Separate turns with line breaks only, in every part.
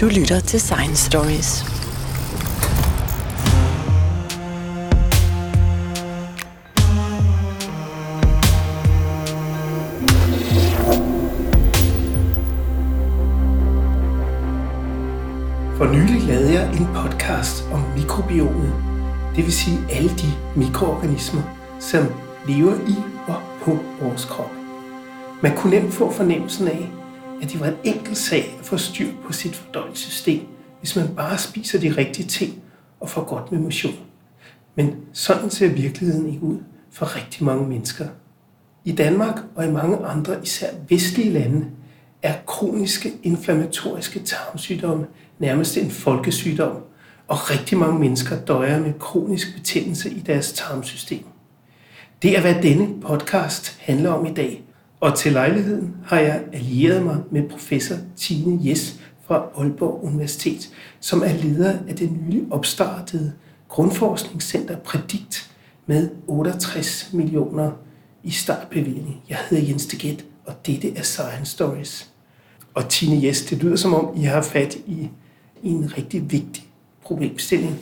Du lytter til Science Stories.
For nylig lavede jeg en podcast om mikrobiomet, det vil sige alle de mikroorganismer, som lever i og på vores krop. Man kunne nemt få fornemmelsen af, at det var en enkel sag at få styr på sit fordøjelsessystem, hvis man bare spiser de rigtige ting og får godt med motion. Men sådan ser virkeligheden ikke ud for rigtig mange mennesker. I Danmark og i mange andre, især vestlige lande, er kroniske inflammatoriske tarmsygdomme nærmest en folkesygdom, og rigtig mange mennesker døjer med kronisk betændelse i deres tarmsystem. Det er, hvad denne podcast handler om i dag, og til lejligheden har jeg allieret mig med professor Tine Jes fra Aalborg Universitet, som er leder af det nylig opstartede Grundforskningscenter Predikt med 68 millioner i startbevilling. Jeg hedder Jens Deget, og dette er Science Stories. Og Tine Jes, det lyder som om, I har fat i, i en rigtig vigtig problemstilling.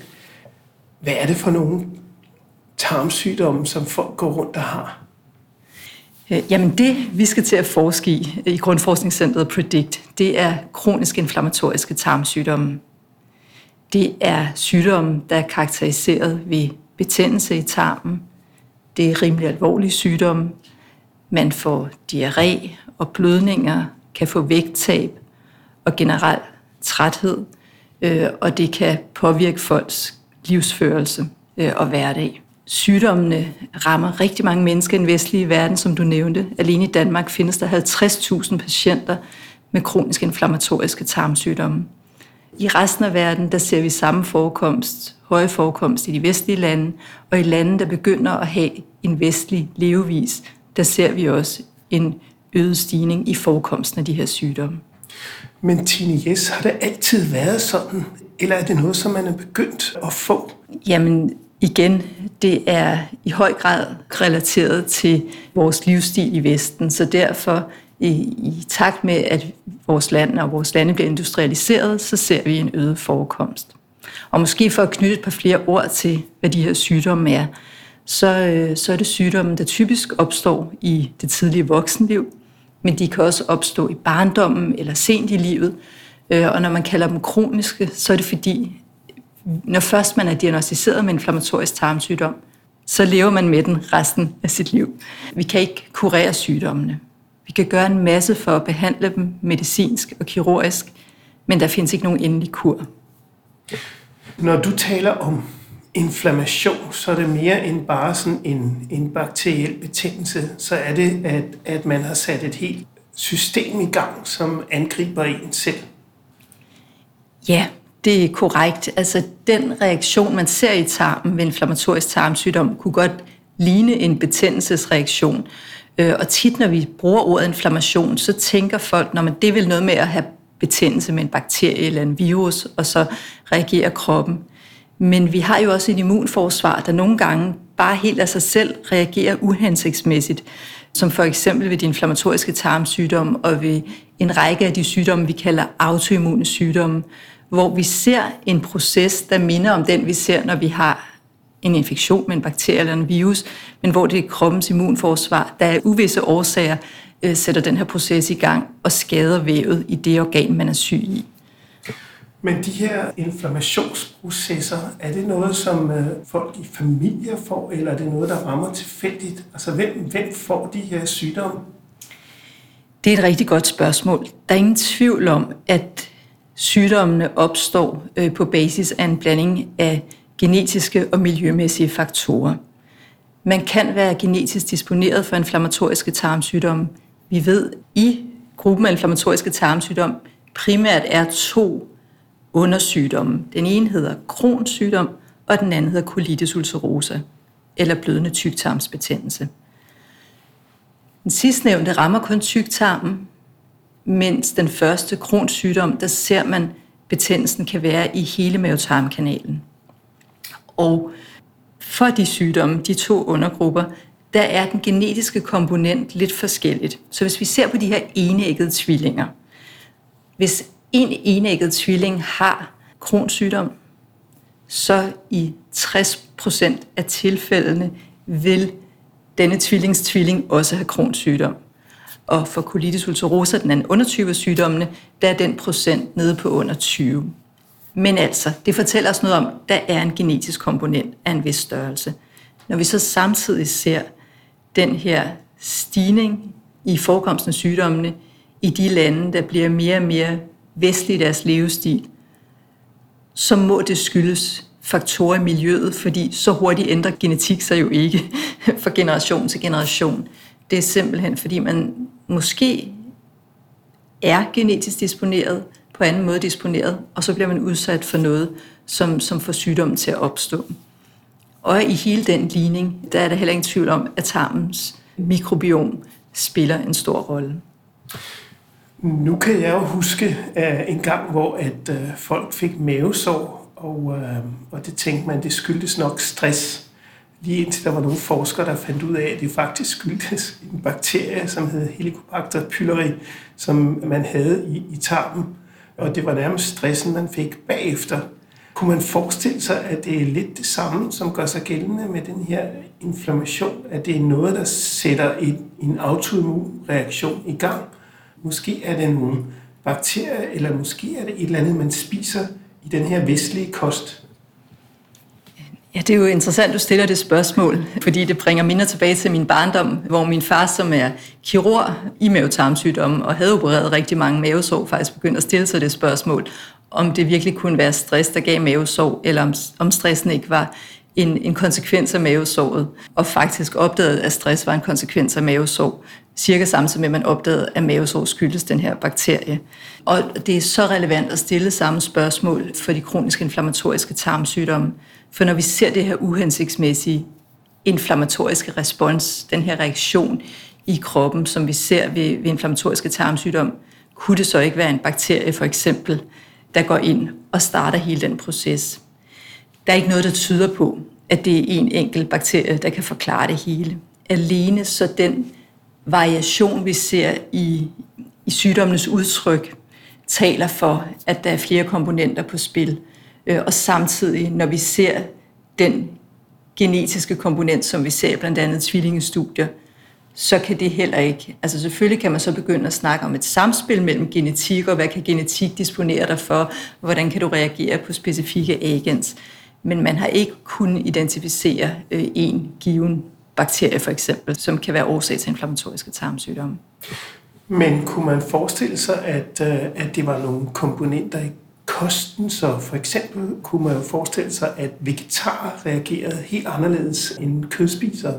Hvad er det for nogle tarmsygdomme, som folk går rundt og har?
Øh, jamen det, vi skal til at forske i øh, i Grundforskningscentret Predict, det er kronisk inflammatoriske tarmsygdomme. Det er sygdomme, der er karakteriseret ved betændelse i tarmen. Det er rimelig alvorlige sygdomme. Man får diarré og blødninger, kan få vægttab og generel træthed, øh, og det kan påvirke folks livsførelse og hverdag. Sygdommene rammer rigtig mange mennesker i den vestlige verden, som du nævnte. Alene i Danmark findes der 50.000 patienter med kronisk inflammatoriske tarmsygdomme. I resten af verden, der ser vi samme forekomst, høje forekomst i de vestlige lande, og i lande, der begynder at have en vestlig levevis, der ser vi også en øget stigning i forekomsten af de her sygdomme.
Men Tine Jes, har det altid været sådan, eller er det noget, som man er begyndt at få?
Jamen, igen, det er i høj grad relateret til vores livsstil i Vesten, så derfor i, i takt med, at vores land og vores lande bliver industrialiseret, så ser vi en øget forekomst. Og måske for at knytte et par flere ord til, hvad de her sygdomme er, så, øh, så er det sygdomme, der typisk opstår i det tidlige voksenliv, men de kan også opstå i barndommen eller sent i livet. Øh, og når man kalder dem kroniske, så er det fordi, når først man er diagnostiseret med inflammatorisk tarmsygdom, så lever man med den resten af sit liv. Vi kan ikke kurere sygdommene. Vi kan gøre en masse for at behandle dem medicinsk og kirurgisk, men der findes ikke nogen endelig kur.
Når du taler om inflammation, så er det mere end bare sådan en, en bakteriel betændelse. Så er det, at, at man har sat et helt system i gang, som angriber en selv.
Ja, det er korrekt. Altså den reaktion, man ser i tarmen ved inflammatorisk tarmsygdom, kunne godt ligne en betændelsesreaktion. Øh, og tit, når vi bruger ordet inflammation, så tænker folk, når man det vil noget med at have betændelse med en bakterie eller en virus, og så reagerer kroppen. Men vi har jo også et immunforsvar, der nogle gange bare helt af sig selv reagerer uhensigtsmæssigt, som for eksempel ved de inflammatoriske tarmsygdomme og ved en række af de sygdomme, vi kalder autoimmune sygdomme, hvor vi ser en proces, der minder om den, vi ser, når vi har en infektion med en bakterie eller en virus, men hvor det er kroppens immunforsvar, der er uvisse årsager, øh, sætter den her proces i gang og skader vævet i det organ, man er syg i.
Men de her inflammationsprocesser, er det noget, som øh, folk i familier får, eller er det noget, der rammer tilfældigt? Altså, hvem, hvem får de her sygdomme?
Det er et rigtig godt spørgsmål. Der er ingen tvivl om, at sygdommene opstår øh, på basis af en blanding af genetiske og miljømæssige faktorer. Man kan være genetisk disponeret for inflammatoriske tarmsygdomme. Vi ved, i gruppen af inflammatoriske tarmsygdomme primært er to undersygdomme. Den ene hedder Crohns sygdom, og den anden hedder colitis ulcerosa, eller blødende tyktarmsbetændelse. Den sidstnævnte rammer kun tyktarmen, mens den første kronsygdom, der ser man, betændelsen kan være i hele mavetarmkanalen. Og for de sygdomme, de to undergrupper, der er den genetiske komponent lidt forskelligt. Så hvis vi ser på de her enæggede tvillinger, hvis en enægget tvilling har kronsygdom, så i 60% af tilfældene vil denne tvillings tvilling også have kronsygdom. Og for colitis ulcerosa, den anden undertype af sygdommene, der er den procent nede på under 20. Men altså, det fortæller os noget om, der er en genetisk komponent af en vis størrelse. Når vi så samtidig ser den her stigning i forekomsten af sygdommene i de lande, der bliver mere og mere vestlige i deres levestil, så må det skyldes faktorer i miljøet, fordi så hurtigt ændrer genetik sig jo ikke fra generation til generation. Det er simpelthen, fordi man måske er genetisk disponeret, på anden måde disponeret, og så bliver man udsat for noget, som, som får sygdommen til at opstå. Og i hele den ligning, der er der heller ingen tvivl om, at tarmens mikrobiom spiller en stor rolle.
Nu kan jeg jo huske uh, en gang, hvor at uh, folk fik mavesår, og, uh, og det tænkte man, det skyldtes nok stress. Lige indtil der var nogle forskere, der fandt ud af, at det faktisk skyldtes en bakterie, som hed Helicobacter pylori, som man havde i, i tarmen. Og det var nærmest stressen, man fik bagefter. Kunne man forestille sig, at det er lidt det samme, som gør sig gældende med den her inflammation? At det er noget, der sætter en, en autoimmun reaktion i gang? Måske er det nogle bakterier, eller måske er det et eller andet, man spiser i den her vestlige kost.
Ja, det er jo interessant, du stiller det spørgsmål, fordi det bringer minder tilbage til min barndom, hvor min far, som er kirurg i mavetarmsygdomme og havde opereret rigtig mange mavesår, faktisk begyndte at stille sig det spørgsmål, om det virkelig kunne være stress, der gav mavesår, eller om, om stressen ikke var en, en konsekvens af mavesåret, og faktisk opdagede, at stress var en konsekvens af mavesår, cirka samtidig med, at man opdagede, at mavesår skyldes den her bakterie. Og det er så relevant at stille samme spørgsmål for de kroniske inflammatoriske tarmsygdomme, for når vi ser det her uhensigtsmæssige inflammatoriske respons, den her reaktion i kroppen, som vi ser ved, ved inflammatoriske tarmsygdom, kunne det så ikke være en bakterie for eksempel, der går ind og starter hele den proces. Der er ikke noget, der tyder på, at det er en enkelt bakterie, der kan forklare det hele. Alene så den variation, vi ser i, i sygdommenes udtryk, taler for, at der er flere komponenter på spil. Øh, og samtidig, når vi ser den genetiske komponent, som vi ser blandt andet tvillingestudier, så kan det heller ikke. Altså selvfølgelig kan man så begynde at snakke om et samspil mellem genetik, og hvad kan genetik disponere dig for, hvordan kan du reagere på specifikke agents. Men man har ikke kun identificere øh, en given bakterie for eksempel, som kan være årsag til inflammatoriske tarmsygdomme.
Men kunne man forestille sig, at, øh, at det var nogle komponenter i kosten, så for eksempel kunne man jo forestille sig, at vegetarer reagerede helt anderledes end kødspisere?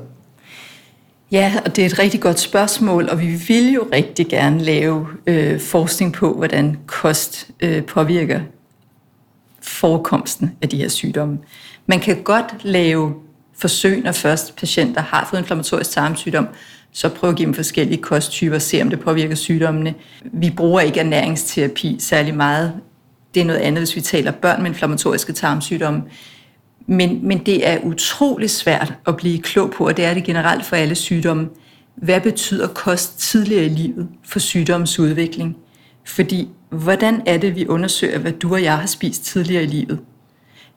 Ja, og det er et rigtig godt spørgsmål, og vi vil jo rigtig gerne lave øh, forskning på, hvordan kost øh, påvirker forekomsten af de her sygdomme. Man kan godt lave forsøg, når først patienter har fået inflammatorisk tarmsygdom, så prøve at give dem forskellige kosttyper og se, om det påvirker sygdommene. Vi bruger ikke ernæringsterapi særlig meget. Det er noget andet, hvis vi taler børn med inflammatoriske tarmsygdomme. Men, men det er utrolig svært at blive klog på, og det er det generelt for alle sygdomme. Hvad betyder kost tidligere i livet for sygdommens udvikling? Fordi, hvordan er det, vi undersøger, hvad du og jeg har spist tidligere i livet?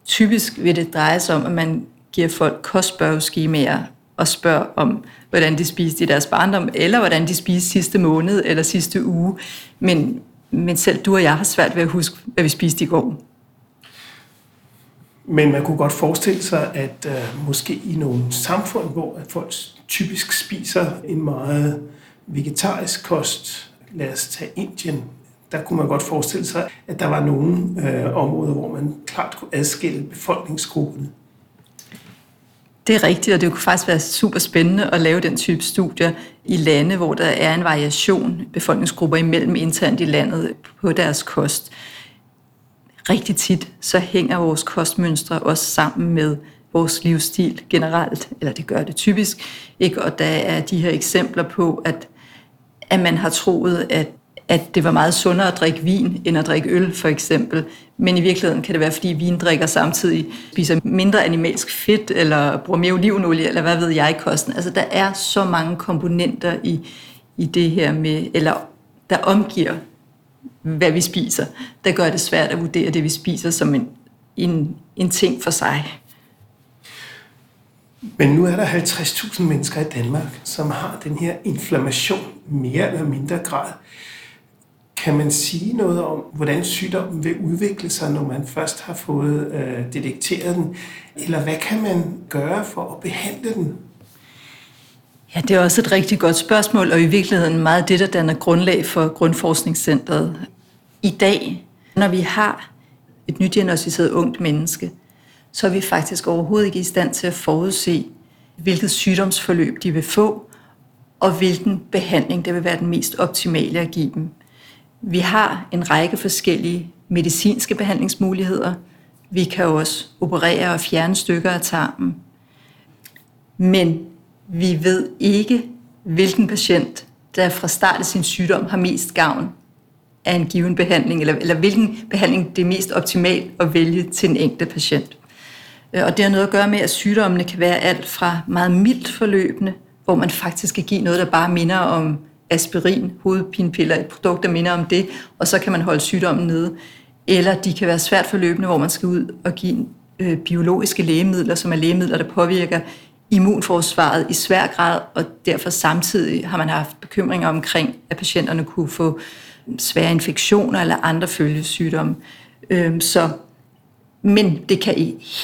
Typisk vil det dreje sig om, at man giver folk kostspørgeskemaer og spørger om, hvordan de spiste i deres barndom, eller hvordan de spiste sidste måned eller sidste uge. Men, men selv du og jeg har svært ved at huske, hvad vi spiste i går.
Men man kunne godt forestille sig, at øh, måske i nogle samfund, hvor at folk typisk spiser en meget vegetarisk kost, lad os tage Indien, der kunne man godt forestille sig, at der var nogle øh, områder, hvor man klart kunne adskille befolkningsgruppen
det er rigtigt, og det kunne faktisk være super spændende at lave den type studier i lande, hvor der er en variation befolkningsgrupper imellem internt i landet på deres kost. Rigtig tit så hænger vores kostmønstre også sammen med vores livsstil generelt, eller det gør det typisk. Ikke? Og der er de her eksempler på, at, at man har troet, at at det var meget sundere at drikke vin, end at drikke øl, for eksempel. Men i virkeligheden kan det være, fordi vindrikker samtidig spiser mindre animalsk fedt, eller bruger mere olivenolie, eller hvad ved jeg i kosten. Altså, der er så mange komponenter i, i det her med, eller der omgiver hvad vi spiser, der gør det svært at vurdere det, vi spiser, som en, en, en ting for sig.
Men nu er der 50.000 mennesker i Danmark, som har den her inflammation mere eller mindre grad. Kan man sige noget om, hvordan sygdommen vil udvikle sig, når man først har fået øh, detekteret den? Eller hvad kan man gøre for at behandle den?
Ja, det er også et rigtig godt spørgsmål, og i virkeligheden meget det, der danner grundlag for Grundforskningscentret. I dag, når vi har et nydiagnostiseret ungt menneske, så er vi faktisk overhovedet ikke i stand til at forudse, hvilket sygdomsforløb de vil få, og hvilken behandling det vil være den mest optimale at give dem. Vi har en række forskellige medicinske behandlingsmuligheder. Vi kan også operere og fjerne stykker af tarmen. Men vi ved ikke, hvilken patient, der fra start af sin sygdom har mest gavn af en given behandling, eller, eller hvilken behandling det er mest optimalt at vælge til en enkelt patient. Øh, og det har noget at gøre med, at sygdommene kan være alt fra meget mildt forløbende, hvor man faktisk kan give noget, der bare minder om aspirin, hovedpinepiller, et produkt, der minder om det, og så kan man holde sygdommen nede. Eller de kan være svært forløbende, hvor man skal ud og give øh, biologiske lægemidler, som er lægemidler, der påvirker immunforsvaret i svær grad, og derfor samtidig har man haft bekymringer omkring, at patienterne kunne få svære infektioner eller andre følgesygdomme. Øh, så, men det kan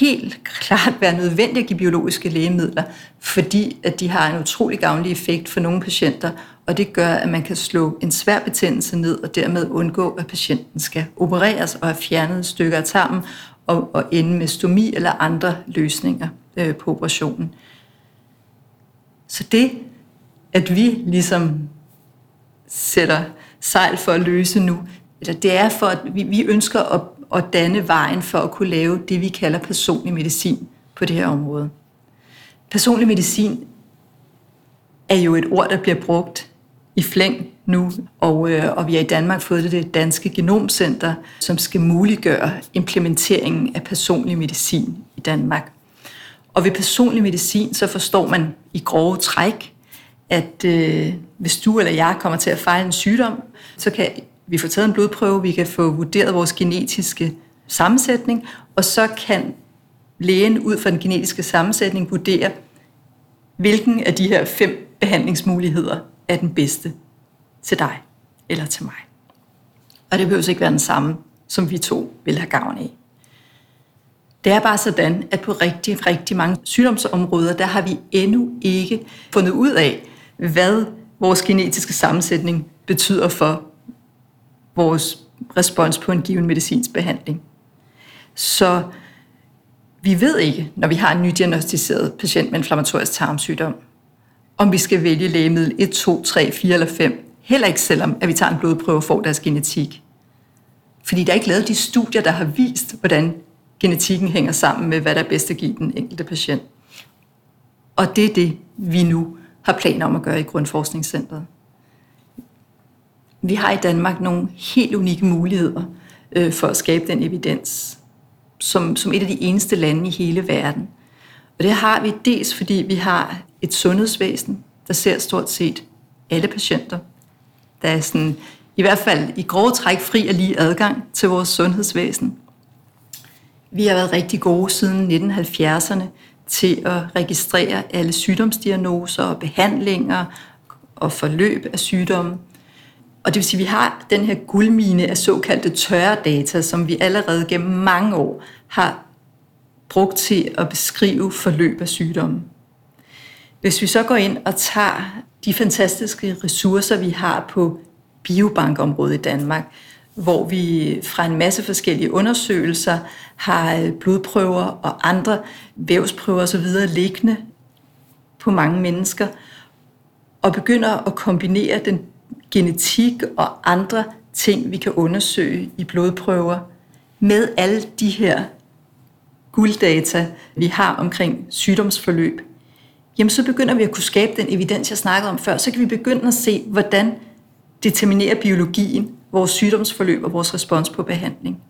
helt klart være nødvendigt at give biologiske lægemidler, fordi at de har en utrolig gavnlig effekt for nogle patienter, og det gør, at man kan slå en svær betændelse ned og dermed undgå, at patienten skal opereres og have fjernet stykker af tarmen og, og ende med stomi eller andre løsninger øh, på operationen. Så det, at vi ligesom sætter sejl for at løse nu, eller det er for, at vi, vi ønsker at, og danne vejen for at kunne lave det, vi kalder personlig medicin på det her område. Personlig medicin er jo et ord, der bliver brugt i flæng nu, og, øh, og vi har i Danmark fået det, det danske genomcenter, som skal muliggøre implementeringen af personlig medicin i Danmark. Og ved personlig medicin, så forstår man i grove træk, at øh, hvis du eller jeg kommer til at fejle en sygdom, så kan vi får taget en blodprøve, vi kan få vurderet vores genetiske sammensætning, og så kan lægen ud fra den genetiske sammensætning vurdere, hvilken af de her fem behandlingsmuligheder er den bedste til dig eller til mig. Og det behøver ikke være den samme, som vi to vil have gavn af. Det er bare sådan, at på rigtig, rigtig mange sygdomsområder, der har vi endnu ikke fundet ud af, hvad vores genetiske sammensætning betyder for vores respons på en given medicinsk behandling. Så vi ved ikke, når vi har en nydiagnostiseret patient med inflammatorisk tarmsygdom, om vi skal vælge lægemiddel 1, 2, 3, 4 eller 5. Heller ikke selvom, at vi tager en blodprøve og får deres genetik. Fordi der er ikke lavet de studier, der har vist, hvordan genetikken hænger sammen med, hvad der er bedst at give den enkelte patient. Og det er det, vi nu har planer om at gøre i Grundforskningscentret. Vi har i Danmark nogle helt unikke muligheder øh, for at skabe den evidens, som, som et af de eneste lande i hele verden. Og det har vi dels, fordi vi har et sundhedsvæsen, der ser stort set alle patienter. Der er sådan, i hvert fald i grove træk fri og lige adgang til vores sundhedsvæsen. Vi har været rigtig gode siden 1970'erne til at registrere alle sygdomsdiagnoser og behandlinger og forløb af sygdomme. Og det vil sige, at vi har den her guldmine af såkaldte tørre data, som vi allerede gennem mange år har brugt til at beskrive forløb af sygdommen. Hvis vi så går ind og tager de fantastiske ressourcer, vi har på biobankområdet i Danmark, hvor vi fra en masse forskellige undersøgelser har øh, blodprøver og andre vævsprøver osv. liggende på mange mennesker, og begynder at kombinere den genetik og andre ting, vi kan undersøge i blodprøver, med alle de her gulddata, vi har omkring sygdomsforløb, jamen så begynder vi at kunne skabe den evidens, jeg snakkede om før. Så kan vi begynde at se, hvordan determinerer biologien vores sygdomsforløb og vores respons på behandling.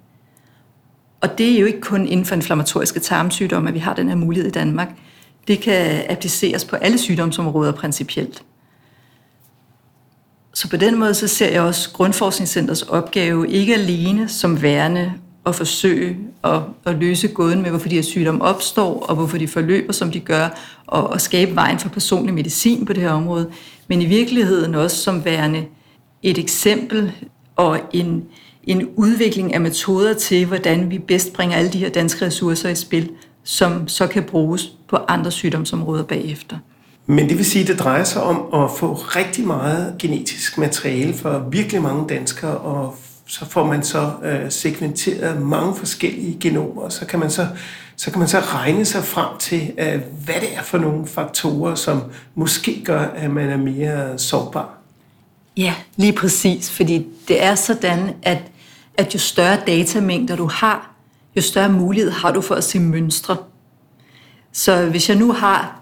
Og det er jo ikke kun inden for inflammatoriske tarmsygdomme, at vi har den her mulighed i Danmark. Det kan appliceres på alle sygdomsområder principielt. Så på den måde så ser jeg også Grundforskningscentrets opgave ikke alene som værende at forsøge at, at løse gåden med, hvorfor de her sygdomme opstår, og hvorfor de forløber, som de gør, og, og skabe vejen for personlig medicin på det her område, men i virkeligheden også som værende et eksempel og en, en udvikling af metoder til, hvordan vi bedst bringer alle de her danske ressourcer i spil, som så kan bruges på andre sygdomsområder bagefter.
Men det vil sige, at det drejer sig om at få rigtig meget genetisk materiale for virkelig mange danskere, og så får man så øh, segmenteret mange forskellige genomer, og så kan man så, så kan man så regne sig frem til, øh, hvad det er for nogle faktorer, som måske gør, at man er mere sårbar.
Ja, lige præcis, fordi det er sådan, at, at jo større datamængder du har, jo større mulighed har du for at se mønstre. Så hvis jeg nu har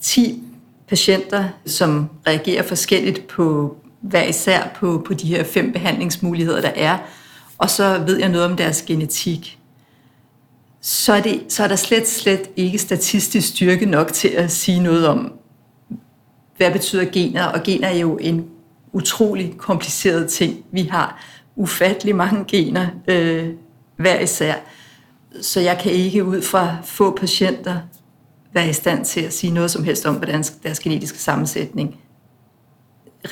10 patienter, som reagerer forskelligt på hver især på, på de her fem behandlingsmuligheder, der er, og så ved jeg noget om deres genetik, så er, det, så er der slet, slet ikke statistisk styrke nok til at sige noget om, hvad betyder gener, og gener er jo en utrolig kompliceret ting. Vi har ufattelig mange gener øh, hver især, så jeg kan ikke ud fra få patienter være i stand til at sige noget som helst om, hvordan deres genetiske sammensætning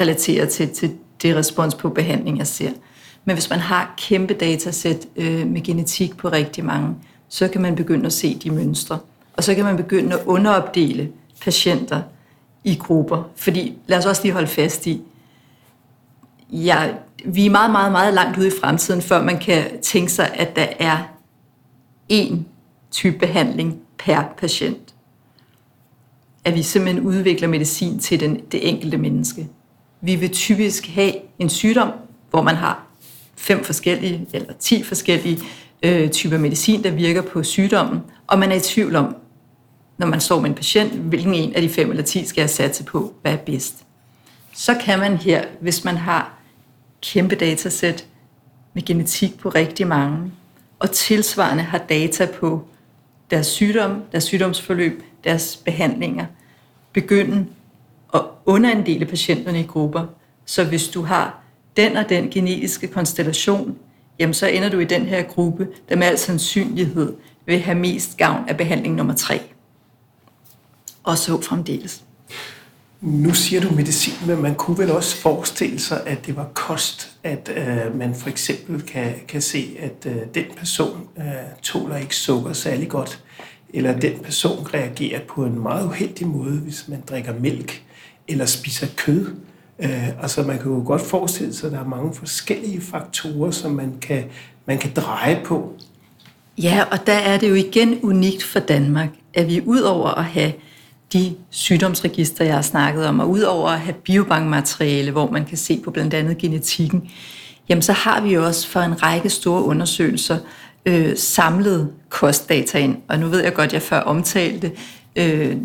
relaterer til, til det respons på behandling, jeg ser. Men hvis man har kæmpe datasæt øh, med genetik på rigtig mange, så kan man begynde at se de mønstre. Og så kan man begynde at underopdele patienter i grupper. Fordi lad os også lige holde fast i, ja, vi er meget, meget, meget langt ude i fremtiden, før man kan tænke sig, at der er én type behandling per patient. At vi simpelthen udvikler medicin til den, det enkelte menneske. Vi vil typisk have en sygdom, hvor man har fem forskellige eller ti forskellige øh, typer medicin, der virker på sygdommen, og man er i tvivl om, når man står med en patient, hvilken en af de fem eller ti skal jeg satse på, hvad er bedst. Så kan man her, hvis man har kæmpe datasæt med genetik på rigtig mange, og tilsvarende har data på deres sygdom, deres sygdomsforløb, deres behandlinger, begynde at underandele patienterne i grupper. Så hvis du har den og den genetiske konstellation, jamen så ender du i den her gruppe, der med al sandsynlighed vil have mest gavn af behandling nummer tre. Og så fremdeles.
Nu siger du medicin, men man kunne vel også forestille sig, at det var kost, at øh, man for eksempel kan, kan se, at øh, den person øh, tåler ikke sukker særlig godt, eller den person reagerer på en meget uheldig måde, hvis man drikker mælk eller spiser kød. Øh, altså man kan jo godt forestille sig, at der er mange forskellige faktorer, som man kan, man kan dreje på.
Ja, og der er det jo igen unikt for Danmark, at vi udover at have de sygdomsregister, jeg har snakket om, og udover at have biobankmateriale, hvor man kan se på blandt andet genetikken, jamen så har vi jo også for en række store undersøgelser øh, samlet kostdata ind. Og nu ved jeg godt, at jeg før omtalte øh,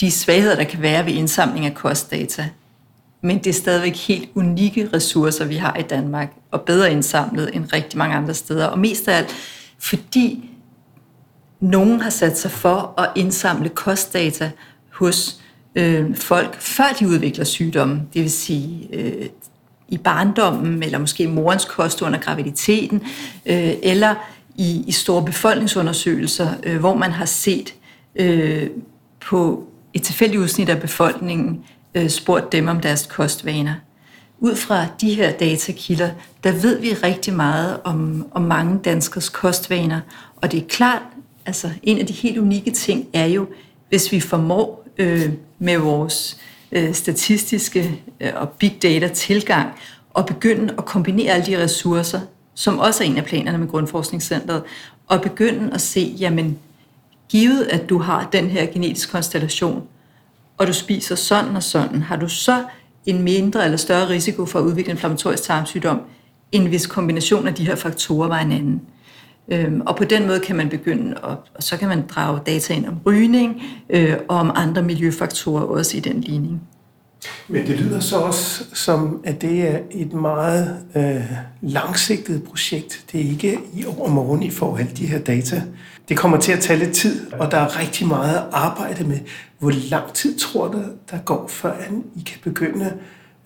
de svagheder, der kan være ved indsamling af kostdata. Men det er stadigvæk helt unikke ressourcer, vi har i Danmark, og bedre indsamlet end rigtig mange andre steder. Og mest af alt, fordi nogen har sat sig for at indsamle kostdata hos øh, folk, før de udvikler sygdommen. Det vil sige øh, i barndommen, eller måske morens kost under graviditeten, øh, eller i, i store befolkningsundersøgelser, øh, hvor man har set øh, på et tilfældigt udsnit af befolkningen øh, spurgt dem om deres kostvaner. Ud fra de her datakilder, der ved vi rigtig meget om, om mange danskers kostvaner, og det er klart, altså en af de helt unikke ting er jo, hvis vi formår øh, med vores øh, statistiske øh, og big data tilgang at begynde at kombinere alle de ressourcer, som også er en af planerne med Grundforskningscentret, og begynde at se, jamen, givet at du har den her genetiske konstellation, og du spiser sådan og sådan, har du så en mindre eller større risiko for at udvikle inflammatorisk tarmsygdom, end hvis kombinationen af de her faktorer var en anden. Øhm, og på den måde kan man begynde, at, og så kan man drage data ind om rygning øh, og om andre miljøfaktorer også i den ligning.
Men det lyder så også som, at det er et meget øh, langsigtet projekt. Det er ikke i overmorgen, I får alle de her data. Det kommer til at tage lidt tid, og der er rigtig meget at arbejde med. Hvor lang tid tror du, der går, før I kan begynde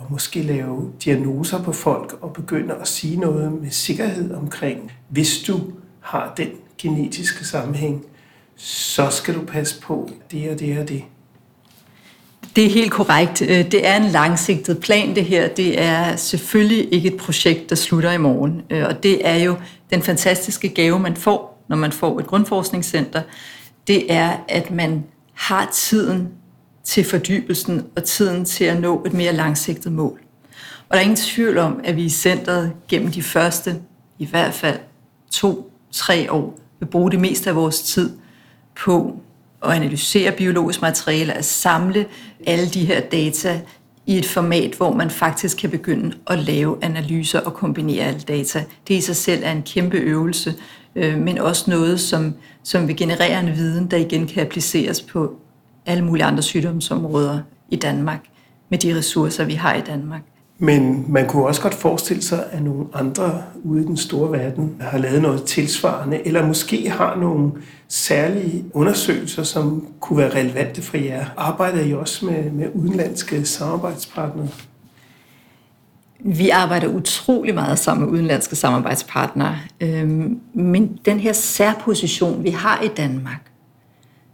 at måske lave diagnoser på folk og begynde at sige noget med sikkerhed omkring, hvis du har den genetiske sammenhæng, så skal du passe på det og det og det.
Det er helt korrekt. Øh, det er en langsigtet plan, det her. Det er selvfølgelig ikke et projekt, der slutter i morgen. Øh, og det er jo den fantastiske gave, man får, når man får et grundforskningscenter. Det er, at man har tiden til fordybelsen og tiden til at nå et mere langsigtet mål. Og der er ingen tvivl om, at vi i centret gennem de første, i hvert fald to-tre år, vil bruge det meste af vores tid på at analysere biologisk materiale, at samle alle de her data i et format, hvor man faktisk kan begynde at lave analyser og kombinere alle data. Det i sig selv er en kæmpe øvelse, øh, men også noget, som, som vil generere en viden, der igen kan appliceres på alle mulige andre sygdomsområder i Danmark, med de ressourcer, vi har i Danmark.
Men man kunne også godt forestille sig, at nogle andre ude i den store verden har lavet noget tilsvarende, eller måske har nogle særlige undersøgelser, som kunne være relevante for jer. Arbejder I også med, med udenlandske samarbejdspartnere?
Vi arbejder utrolig meget sammen med udenlandske samarbejdspartnere, øhm, men den her særposition, vi har i Danmark,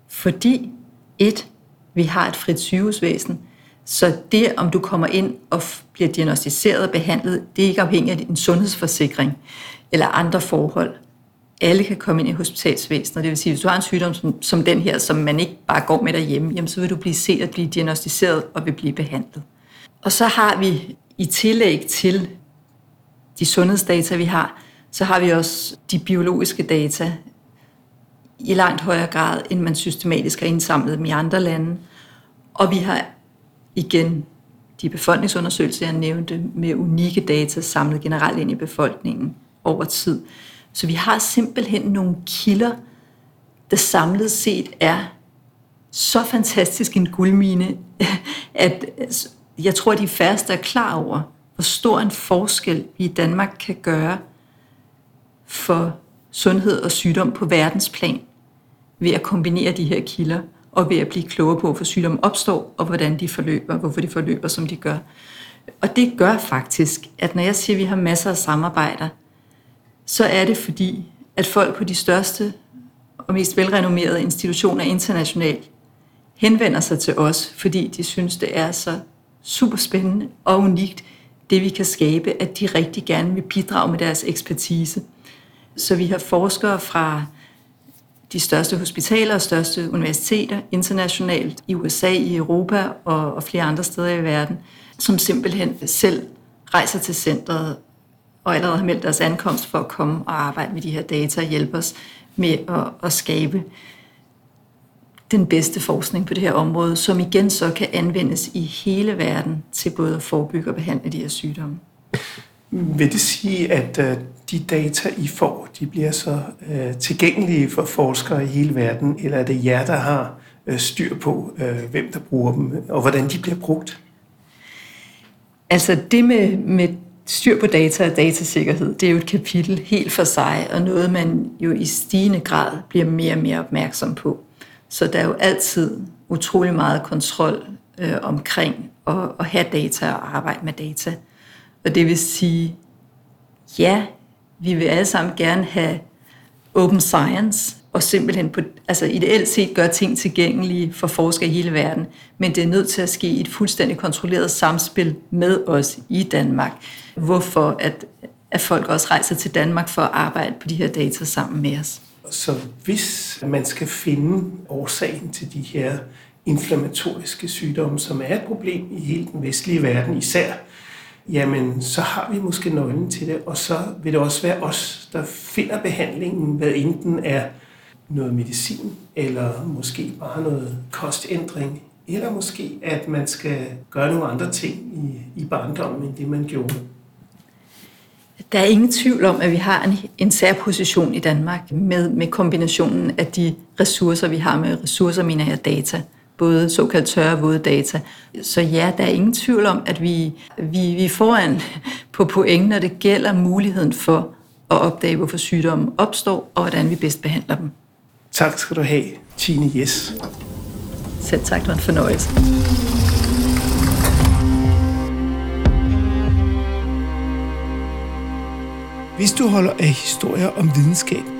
fordi et, vi har et frit sygehusvæsen, så det, om du kommer ind og bliver diagnostiseret og behandlet, det er ikke afhængigt af din sundhedsforsikring eller andre forhold. Alle kan komme ind i hospitalsvæsenet. Det vil sige, hvis du har en sygdom som, som den her, som man ikke bare går med derhjemme, jamen, så vil du blive set og blive diagnostiseret og vil blive behandlet. Og så har vi i tillæg til de sundhedsdata, vi har, så har vi også de biologiske data i langt højere grad, end man systematisk har indsamlet dem i andre lande. Og vi har igen de befolkningsundersøgelser, jeg nævnte, med unikke data samlet generelt ind i befolkningen over tid. Så vi har simpelthen nogle kilder, der samlet set er så fantastisk en guldmine, at øh, jeg tror, at de færreste er klar over, hvor stor en forskel vi i Danmark kan gøre for sundhed og sygdom på verdensplan ved at kombinere de her kilder og ved at blive klogere på, hvorfor sygdommen opstår, og hvordan de forløber, hvorfor de forløber, som de gør. Og det gør faktisk, at når jeg siger, at vi har masser af samarbejder, så er det fordi, at folk på de største og mest velrenommerede institutioner internationalt henvender sig til os, fordi de synes, det er så super spændende og unikt, det vi kan skabe, at de rigtig gerne vil bidrage med deres ekspertise. Så vi har forskere fra de største hospitaler og største universiteter internationalt i USA, i Europa og, og flere andre steder i verden, som simpelthen selv rejser til centret og allerede har meldt deres ankomst for at komme og arbejde med de her data og hjælpe os med at, at skabe den bedste forskning på det her område, som igen så kan anvendes i hele verden til både at forebygge og behandle de her sygdomme.
Vil det sige, at øh, de data, I får, de bliver så øh, tilgængelige for forskere i hele verden, eller er det jer, der har øh, styr på, øh, hvem der bruger dem, og hvordan de bliver brugt?
Altså det med, med styr på data og datasikkerhed, det er jo et kapitel helt for sig, og noget man jo i stigende grad bliver mere og mere opmærksom på. Så der er jo altid utrolig meget kontrol øh, omkring at, at have data og arbejde med data. Og det vil sige, ja, vi vil alle sammen gerne have open science, og simpelthen på, altså ideelt set gøre ting tilgængelige for forskere i hele verden, men det er nødt til at ske i et fuldstændig kontrolleret samspil med os i Danmark. Hvorfor at, at folk også rejser til Danmark for at arbejde på de her data sammen med os.
Så hvis man skal finde årsagen til de her inflammatoriske sygdomme, som er et problem i hele den vestlige verden især, jamen så har vi måske nøglen til det, og så vil det også være os, der finder behandlingen, hvad enten er noget medicin, eller måske bare noget kostændring, eller måske at man skal gøre nogle andre ting i, i barndommen, end det man gjorde.
Der er ingen tvivl om, at vi har en, en særposition i Danmark med, med kombinationen af de ressourcer, vi har med ressourcer, mener jeg, data både såkaldt tørre og våde data. Så ja, der er ingen tvivl om, at vi, vi, vi er foran på point, når det gælder muligheden for at opdage, hvorfor sygdommen opstår, og hvordan vi bedst behandler dem.
Tak skal du have, Tine Yes.
Selv tak, det var en fornøjelse.
Hvis du holder af historier om videnskab,